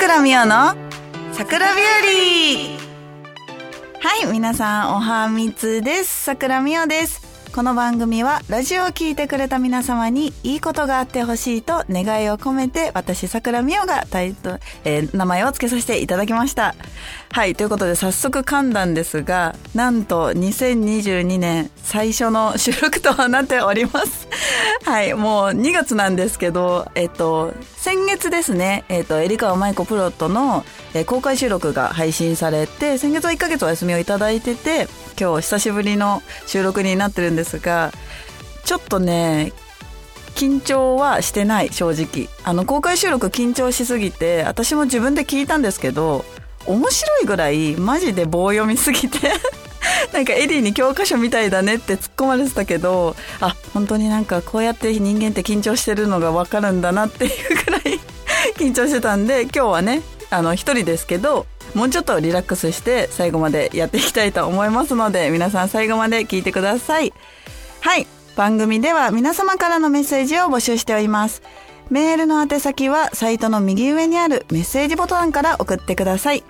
桜美桜の桜ビューリーはい、皆さんおはみつです。桜美桜です。この番組はラジオを聞いてくれた皆様にいいことがあってほしいと願いを込めて私桜美代がタイト、えー名前を付けさせていただきました。はい、ということで早速噛んだんですが、なんと2022年最初の収録となっております。はい、もう2月なんですけど、えっと、先月ですね、えっと、エリカワマイコプロットの、えー公開収録が配信されて、先月は1ヶ月お休みをいただいてて、今日久しぶりの収録になってるんですが、ちょっとね、緊張はしてない、正直。あの、公開収録緊張しすぎて、私も自分で聞いたんですけど、面白いぐらい、マジで棒読みすぎて、なんかエリーに教科書みたいだねって突っ込まれてたけど、あ、本当になんかこうやって人間って緊張してるのがわかるんだなっていうぐらい 緊張してたんで、今日はね、あの、一人ですけど、もうちょっとリラックスして最後までやっていきたいと思いますので、皆さん最後まで聞いてください。はい。番組では皆様からのメッセージを募集しております。メールの宛先はサイトの右上にあるメッセージボタンから送ってください。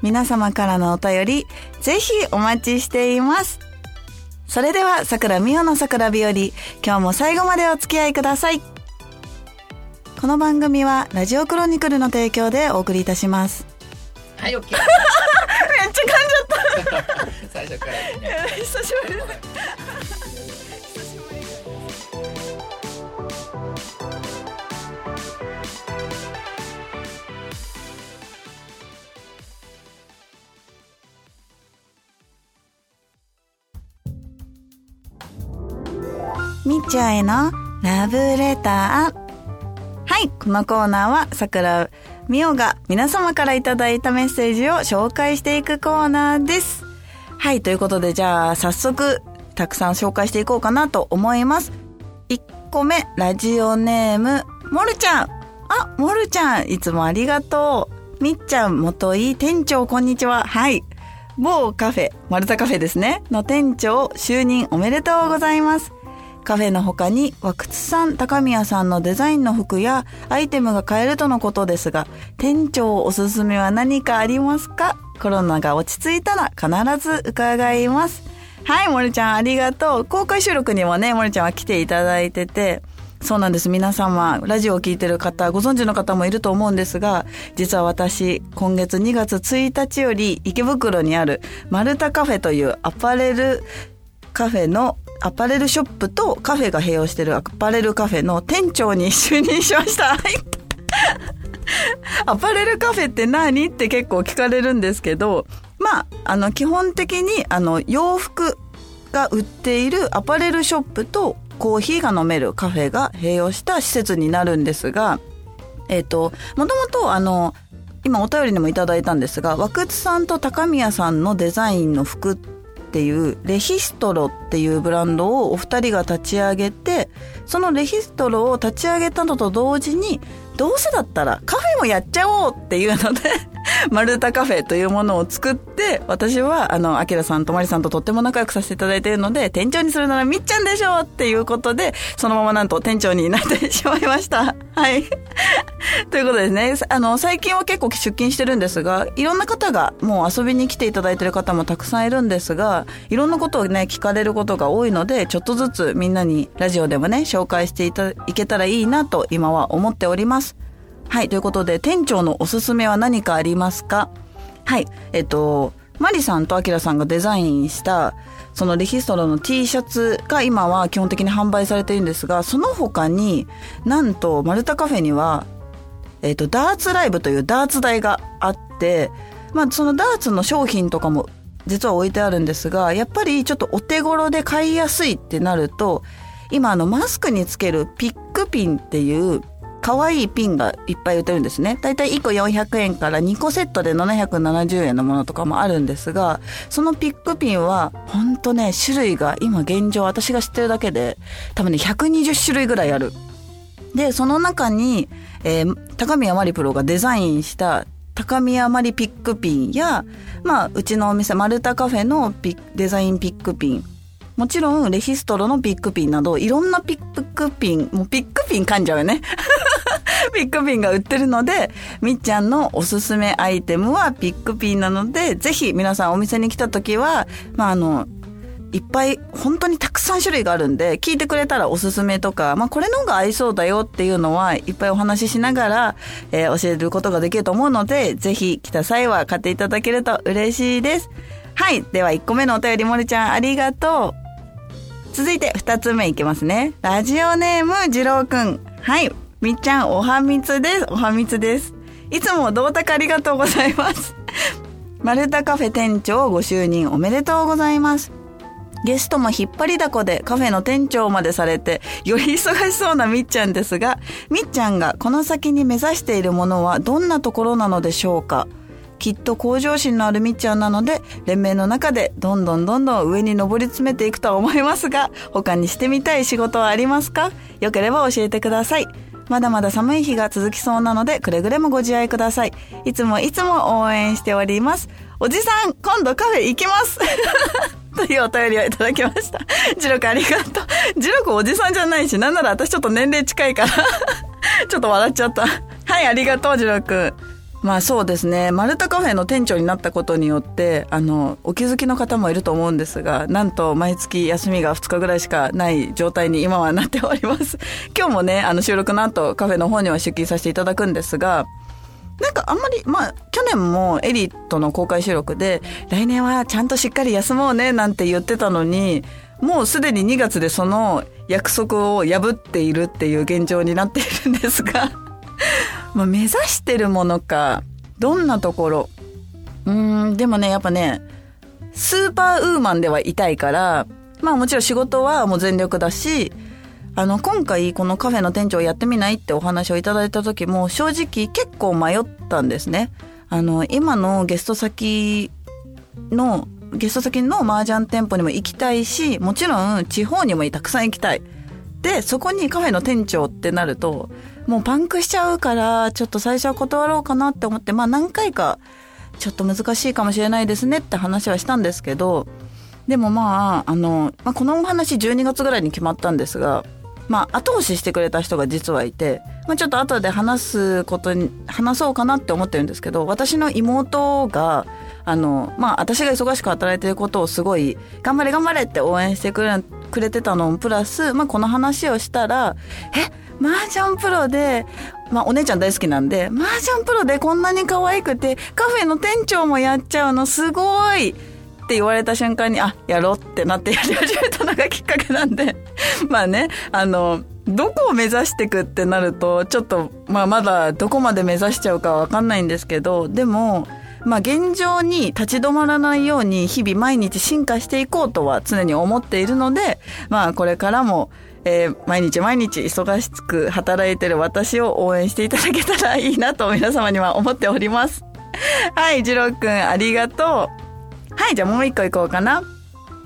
皆様からのお便り、ぜひお待ちしています。それでは、桜美代の桜日和、今日も最後までお付き合いください。この番組は、ラジオクロニクルの提供でお送りいたします。はい、オッケー。めっちゃ噛んじゃっ最初から。た。久しぶり。みっちゃんへのラブレター。はい、このコーナーは桜みおが皆様からいただいたメッセージを紹介していくコーナーです。はい、ということでじゃあ早速たくさん紹介していこうかなと思います。1個目、ラジオネーム、もるちゃん。あ、もるちゃん、いつもありがとう。みっちゃん、元井店長、こんにちは。はい。某カフェ、丸太カフェですね。の店長、就任おめでとうございます。カフェの他に、和靴さん、高宮さんのデザインの服やアイテムが買えるとのことですが、店長おすすめは何かありますか？コロナが落ち着いたら必ず伺います。はい、森ちゃんありがとう。公開収録にもね、森ちゃんは来ていただいてて、そうなんです。皆様、ラジオを聞いてる方、ご存知の方もいると思うんですが、実は私、今月2月1日より池袋にある丸太カフェというアパレルカフェのアパレルショップとカフェが併用してるアパレルカフェの店長に就任しました。アパレルカフェって何？って結構聞かれるんですけど、まあ、あの、基本的に、あの、洋服が売っているアパレルショップとコーヒーが飲めるカフェが併用した施設になるんですが、えっ、と、もともと、あの、今お便りにもいただいたんですが、和靴さんと高宮さんのデザインの服ってていうレヒストロっていうブランドをお二人が立ち上げて、そのレヒストロを立ち上げたのと同時に、どうせだったらカフェもやっちゃおうっていうので、丸太カフェというものを作って、私は、あの、アキラさんとマリさんととっても仲良くさせていただいているので、店長にするならみっちゃんでしょうっていうことで、そのままなんと店長になってしまいました。はい。ということですね。あの、最近は結構出勤してるんですが、いろんな方がもう遊びに来ていただいてる方もたくさんいるんですが、いろんなことをね、聞かれることが多いので、ちょっとずつみんなにラジオでもね、紹介していた、いけたらいいなと今は思っております。はい。ということで、店長のおすすめは何かありますか？はい。えっと、マリさんとアキラさんがデザインした、そのレヒストロの T シャツが今は基本的に販売されているんですが、その他になんとマルタカフェには、えっ、と、ダーツライブというダーツ台があって、まあそのダーツの商品とかも実は置いてあるんですが、やっぱりちょっとお手頃で買いやすいってなると、今あのマスクにつけるピックピンっていう可愛いピンがいっぱい売ってるんですね。だいたい1個400円から2個セットで770円のものとかもあるんですが、そのピックピンは、ほんとね、種類が今現状私が知ってるだけで、多分ね、120種類ぐらいある。で、その中に、えー高宮マリプロがデザインした高宮マリピックピンや、まあ、うちのお店、マルタカフェのピデザインピックピン、もちろん、レヒストロのピックピンなど、いろんなピックピン、もうピックピン噛んじゃうよね。ピックピンが売ってるので、みっちゃんのおすすめアイテムはピックピンなので、ぜひ皆さんお店に来た時は、まあ、あの、いっぱい、本当にたくさん種類があるんで、聞いてくれたらおすすめとか、まあこれの方が合いそうだよっていうのは、いっぱいお話ししながら、えー、教えることができると思うので、ぜひ来た際は買っていただけると嬉しいです。はい。では1個目のお便り、森ちゃんありがとう。続いて2つ目いきますね。ラジオネーム、次郎くん。はい。みっちゃん、おはみつです。おはみつです。いつもどうたかありがとうございます。丸太カフェ店長ご就任おめでとうございます。ゲストも引っ張りだこでカフェの店長までされて、より忙しそうなみっちゃんですが、みっちゃんがこの先に目指しているものはどんなところなのでしょうかきっと向上心のあるみっちゃんなので、連盟の中でどんどんどんどん上に上り詰めていくとは思いますが、他にしてみたい仕事はありますか？よければ教えてください。まだまだ寒い日が続きそうなので、くれぐれもご自愛ください。いつもいつも応援しております。おじさん、今度カフェ行きます というお便りをいただきました。ジロクありがとう。ジロクおじさんじゃないし、なんなら私ちょっと年齢近いから ちょっと笑っちゃった。はい、ありがとう、ジロク。まあそうですね。マルタカフェの店長になったことによって、あの、お気づきの方もいると思うんですが、なんと毎月休みが2日ぐらいしかない状態に今はなっております。今日もね、あの収録の後カフェの方には出勤させていただくんですが、なんかあんまり、まあ、去年もエリートの公開収録で、来年はちゃんとしっかり休もうねなんて言ってたのに、もうすでに2月でその約束を破っているっていう現状になっているんですが、まあ目指してるものか、どんなところ。うん、でもね、やっぱね、スーパーウーマンではいたいから、まあもちろん仕事はもう全力だし、あの、今回このカフェの店長やってみないってお話をいただいた時も正直結構迷ったんですね。あの、今のゲスト先の、ゲスト先の麻雀店舗にも行きたいし、もちろん地方にもたくさん行きたい。で、そこにカフェの店長ってなると、もうパンクしちゃうから、ちょっと最初は断ろうかなって思って、まあ何回か、ちょっと難しいかもしれないですねって話はしたんですけど、でもまあ、あの、まあ、このお話12月ぐらいに決まったんですが、まあ、後押ししてくれた人が実はいて、まあ、ちょっと後で話すことに、話そうかなって思ってるんですけど、私の妹が、あの、まあ、私が忙しく働いてることをすごい、頑張れ頑張れって応援してくれ、くれてたの。プラス、まあ、この話をしたら、え、麻雀プロで、まあ、お姉ちゃん大好きなんで、麻雀プロでこんなに可愛くて、カフェの店長もやっちゃうのすごい!って言われた瞬間に、あ、やろうってなってやり始めたのがきっかけなんで。まあね、あの、どこを目指していくってなると、ちょっと、まあまだどこまで目指しちゃうかわかんないんですけど、でも、まあ現状に立ち止まらないように日々毎日進化していこうとは常に思っているので、まあこれからも、えー、毎日毎日忙しく働いてる私を応援していただけたらいいなと皆様には思っております。はい、ジローくんありがとう。はい、じゃあもう一個いこうかな。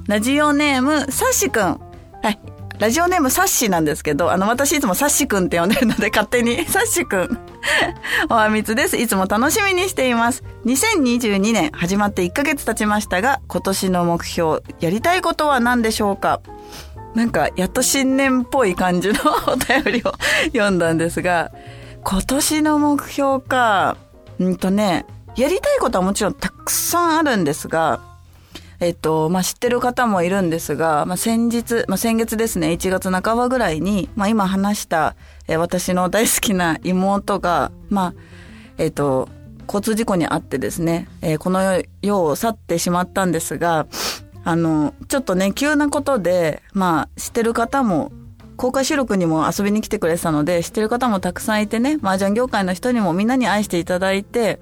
ラジオネーム、サッシくん。はい。ラジオネームサッシなんですけど、あの、私いつもサッシくんって呼んでるので、勝手に、サッシくん。おはみつです。いつも楽しみにしています。2022年始まって1ヶ月経ちましたが、今年の目標、やりたいことは何でしょうか？なんか、やっと新年っぽい感じのお便りを 読んだんですが、今年の目標か、うんとね、やりたいことはもちろんたくさんあるんですが、えっと、まあ、知ってる方もいるんですが、まあ、先日、まあ、先月ですね、1月半ばぐらいに、まあ、今話した、え、私の大好きな妹が、まあ、えっと、交通事故にあってですね、えー、この世を去ってしまったんですが、あの、ちょっとね、急なことで、まあ、知ってる方も、公開収録にも遊びに来てくれてたので、知ってる方もたくさんいてね、麻雀業界の人にもみんなに愛していただいて、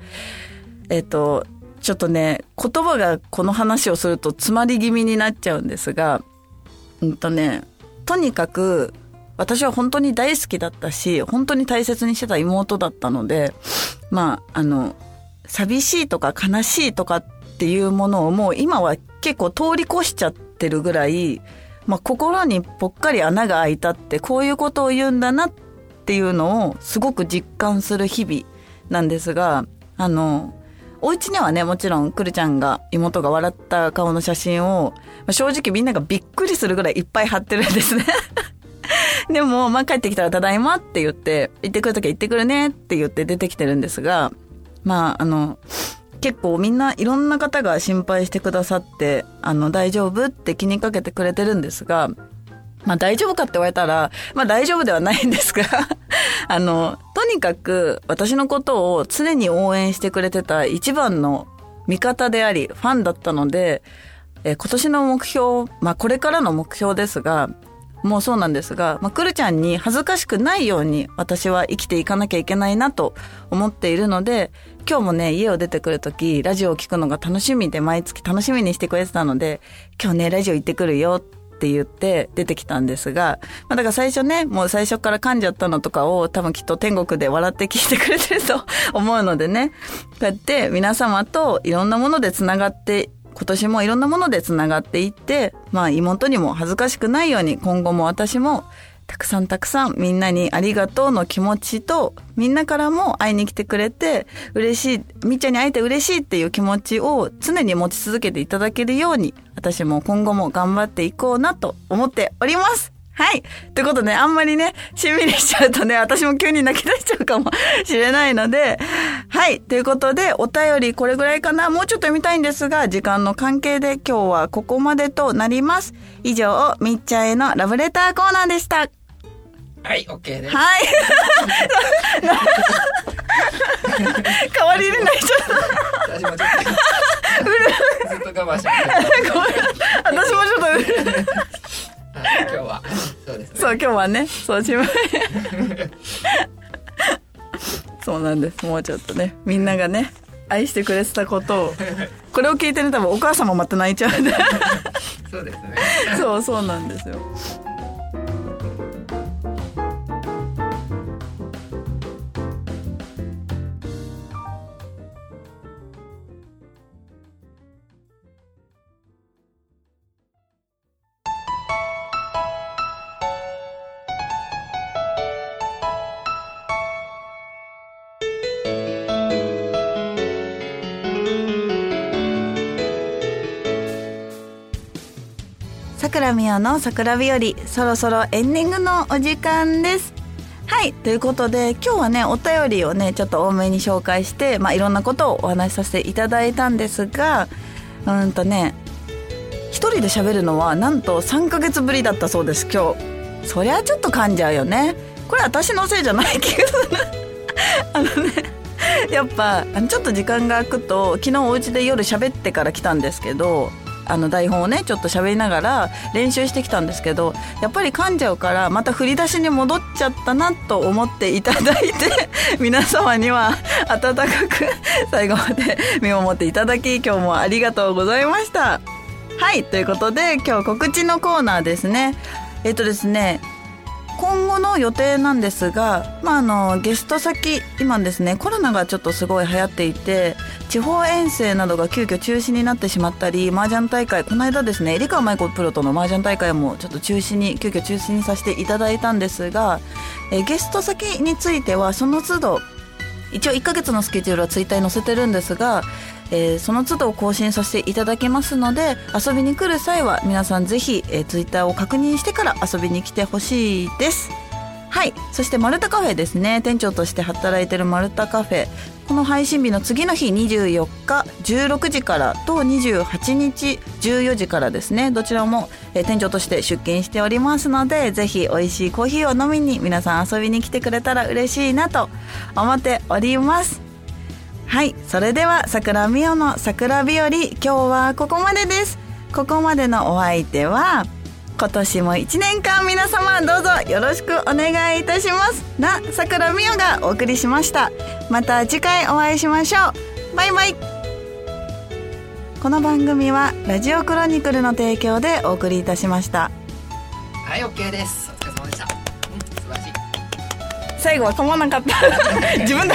えっと、ちょっとね、言葉がこの話をすると詰まり気味になっちゃうんですが、うんとね、とにかく、私は本当に大好きだったし、本当に大切にしてた妹だったので、まあ、あの、寂しいとか悲しいとかっていうものをもう今は結構通り越しちゃってるぐらい、まあ、心にぽっかり穴が開いたってこういうことを言うんだなっていうのをすごく実感する日々なんですが、あの、お家にはね、もちろん、くるちゃんが、妹が笑った顔の写真を、正直みんながびっくりするぐらいいっぱい貼ってるんですね。でも、まあ、帰ってきたらただいまって言って、行ってくるときは行ってくるねって言って出てきてるんですが、まあ、あの、結構みんないろんな方が心配してくださって、あの、大丈夫って気にかけてくれてるんですが、まあ大丈夫かって言われたら、まあ大丈夫ではないんですが あの、とにかく私のことを常に応援してくれてた一番の味方であり、ファンだったので、え今年の目標、まあこれからの目標ですが、もうそうなんですが、まあ、くるちゃんに恥ずかしくないように私は生きていかなきゃいけないなと思っているので、今日もね、家を出てくるとき、ラジオを聞くのが楽しみで、毎月楽しみにしてくれてたので、今日ね、ラジオ行ってくるよって言って出てきたんですが、まあ、だから最初ね、もう最初から噛んじゃったのとかを多分きっと天国で笑って聞いてくれてると思うのでね、こうやって皆様といろんなもので繋がって今年もいろんなものでつながっていって、まあ妹にも恥ずかしくないように今後も私もたくさんたくさんみんなにありがとうの気持ちと、みんなからも会いに来てくれて、嬉しい、みっちゃんに会えて嬉しいっていう気持ちを常に持ち続けていただけるように、私も今後も頑張っていこうなと思っております。はい。ということで、あんまりね、しんみりしちゃうとね、私も急に泣き出しちゃうかもしれないので、はい。ということで、お便りこれぐらいかな。もうちょっと読みたいんですが、時間の関係で今日はここまでとなります。以上、みっちゃんへのラブレターコーナーでした。はい、オッケーです。はい。代わりに泣いちゃった。私もちょっと。ずっと我慢しまそう今日はね、そう自分。そうなんです。もうちょっとね、みんながね、愛してくれてたことを、これを聞いてね、多分お母さんもまた泣いちゃうんで。そうですね。そうそうなんですよ。桜美代の桜日和そろそろエンディングのお時間です。はいということで今日はねお便りをねちょっと多めに紹介してまあいろんなことをお話しさせていただいたんですがうんとね一人で喋るのはなんと3ヶ月ぶりだったそうです今日。そりゃちょっと噛んじゃうよね。これ私のせいじゃない気がする あのねやっぱちょっと時間が空くと昨日お家で夜喋ってから来たんですけどあの台本をねちょっと喋りながら練習してきたんですけどやっぱり噛んじゃうからまた振り出しに戻っちゃったなと思っていただいて 皆様には温かく最後まで 見守っていただき今日もありがとうございました。はいということで今日告知のコーナーですね。えっとですね今後予定なんですが、まあ、あのゲスト先今ですねコロナがちょっとすごい流行っていて地方遠征などが急遽中止になってしまったり麻雀大会この間ですね入川舞子プロとの麻雀大会もちょっと中止に急遽中止にさせていただいたんですがえゲスト先についてはその都度一応1ヶ月のスケジュールはツイッターに載せてるんですがえー、その都度更新させていただきますので遊びに来る際は皆さんぜひ、えー、ツイッターを確認してから遊びに来てほしいです。はい。そしてマルタカフェですね。店長として働いてるマルタカフェ。この配信日の次の日24日16時からと28日14時からですね。どちらも、え、店長として出勤しておりますのでぜひ美味しいコーヒーを飲みに皆さん遊びに来てくれたら嬉しいなと思っております。はい。それでは桜美代の桜日和。今日はここまでです。ここまでのお相手は今年も1年間皆様どうぞよろしくお願いいたします。な桜美代がお送りしました。また次回お会いしましょう。バイバイ。この番組はラジオクロニクルの提供でお送りいたしました。はい OK です。お疲れ様でした、うん、素晴らしい。最後は噛まなかった。自分で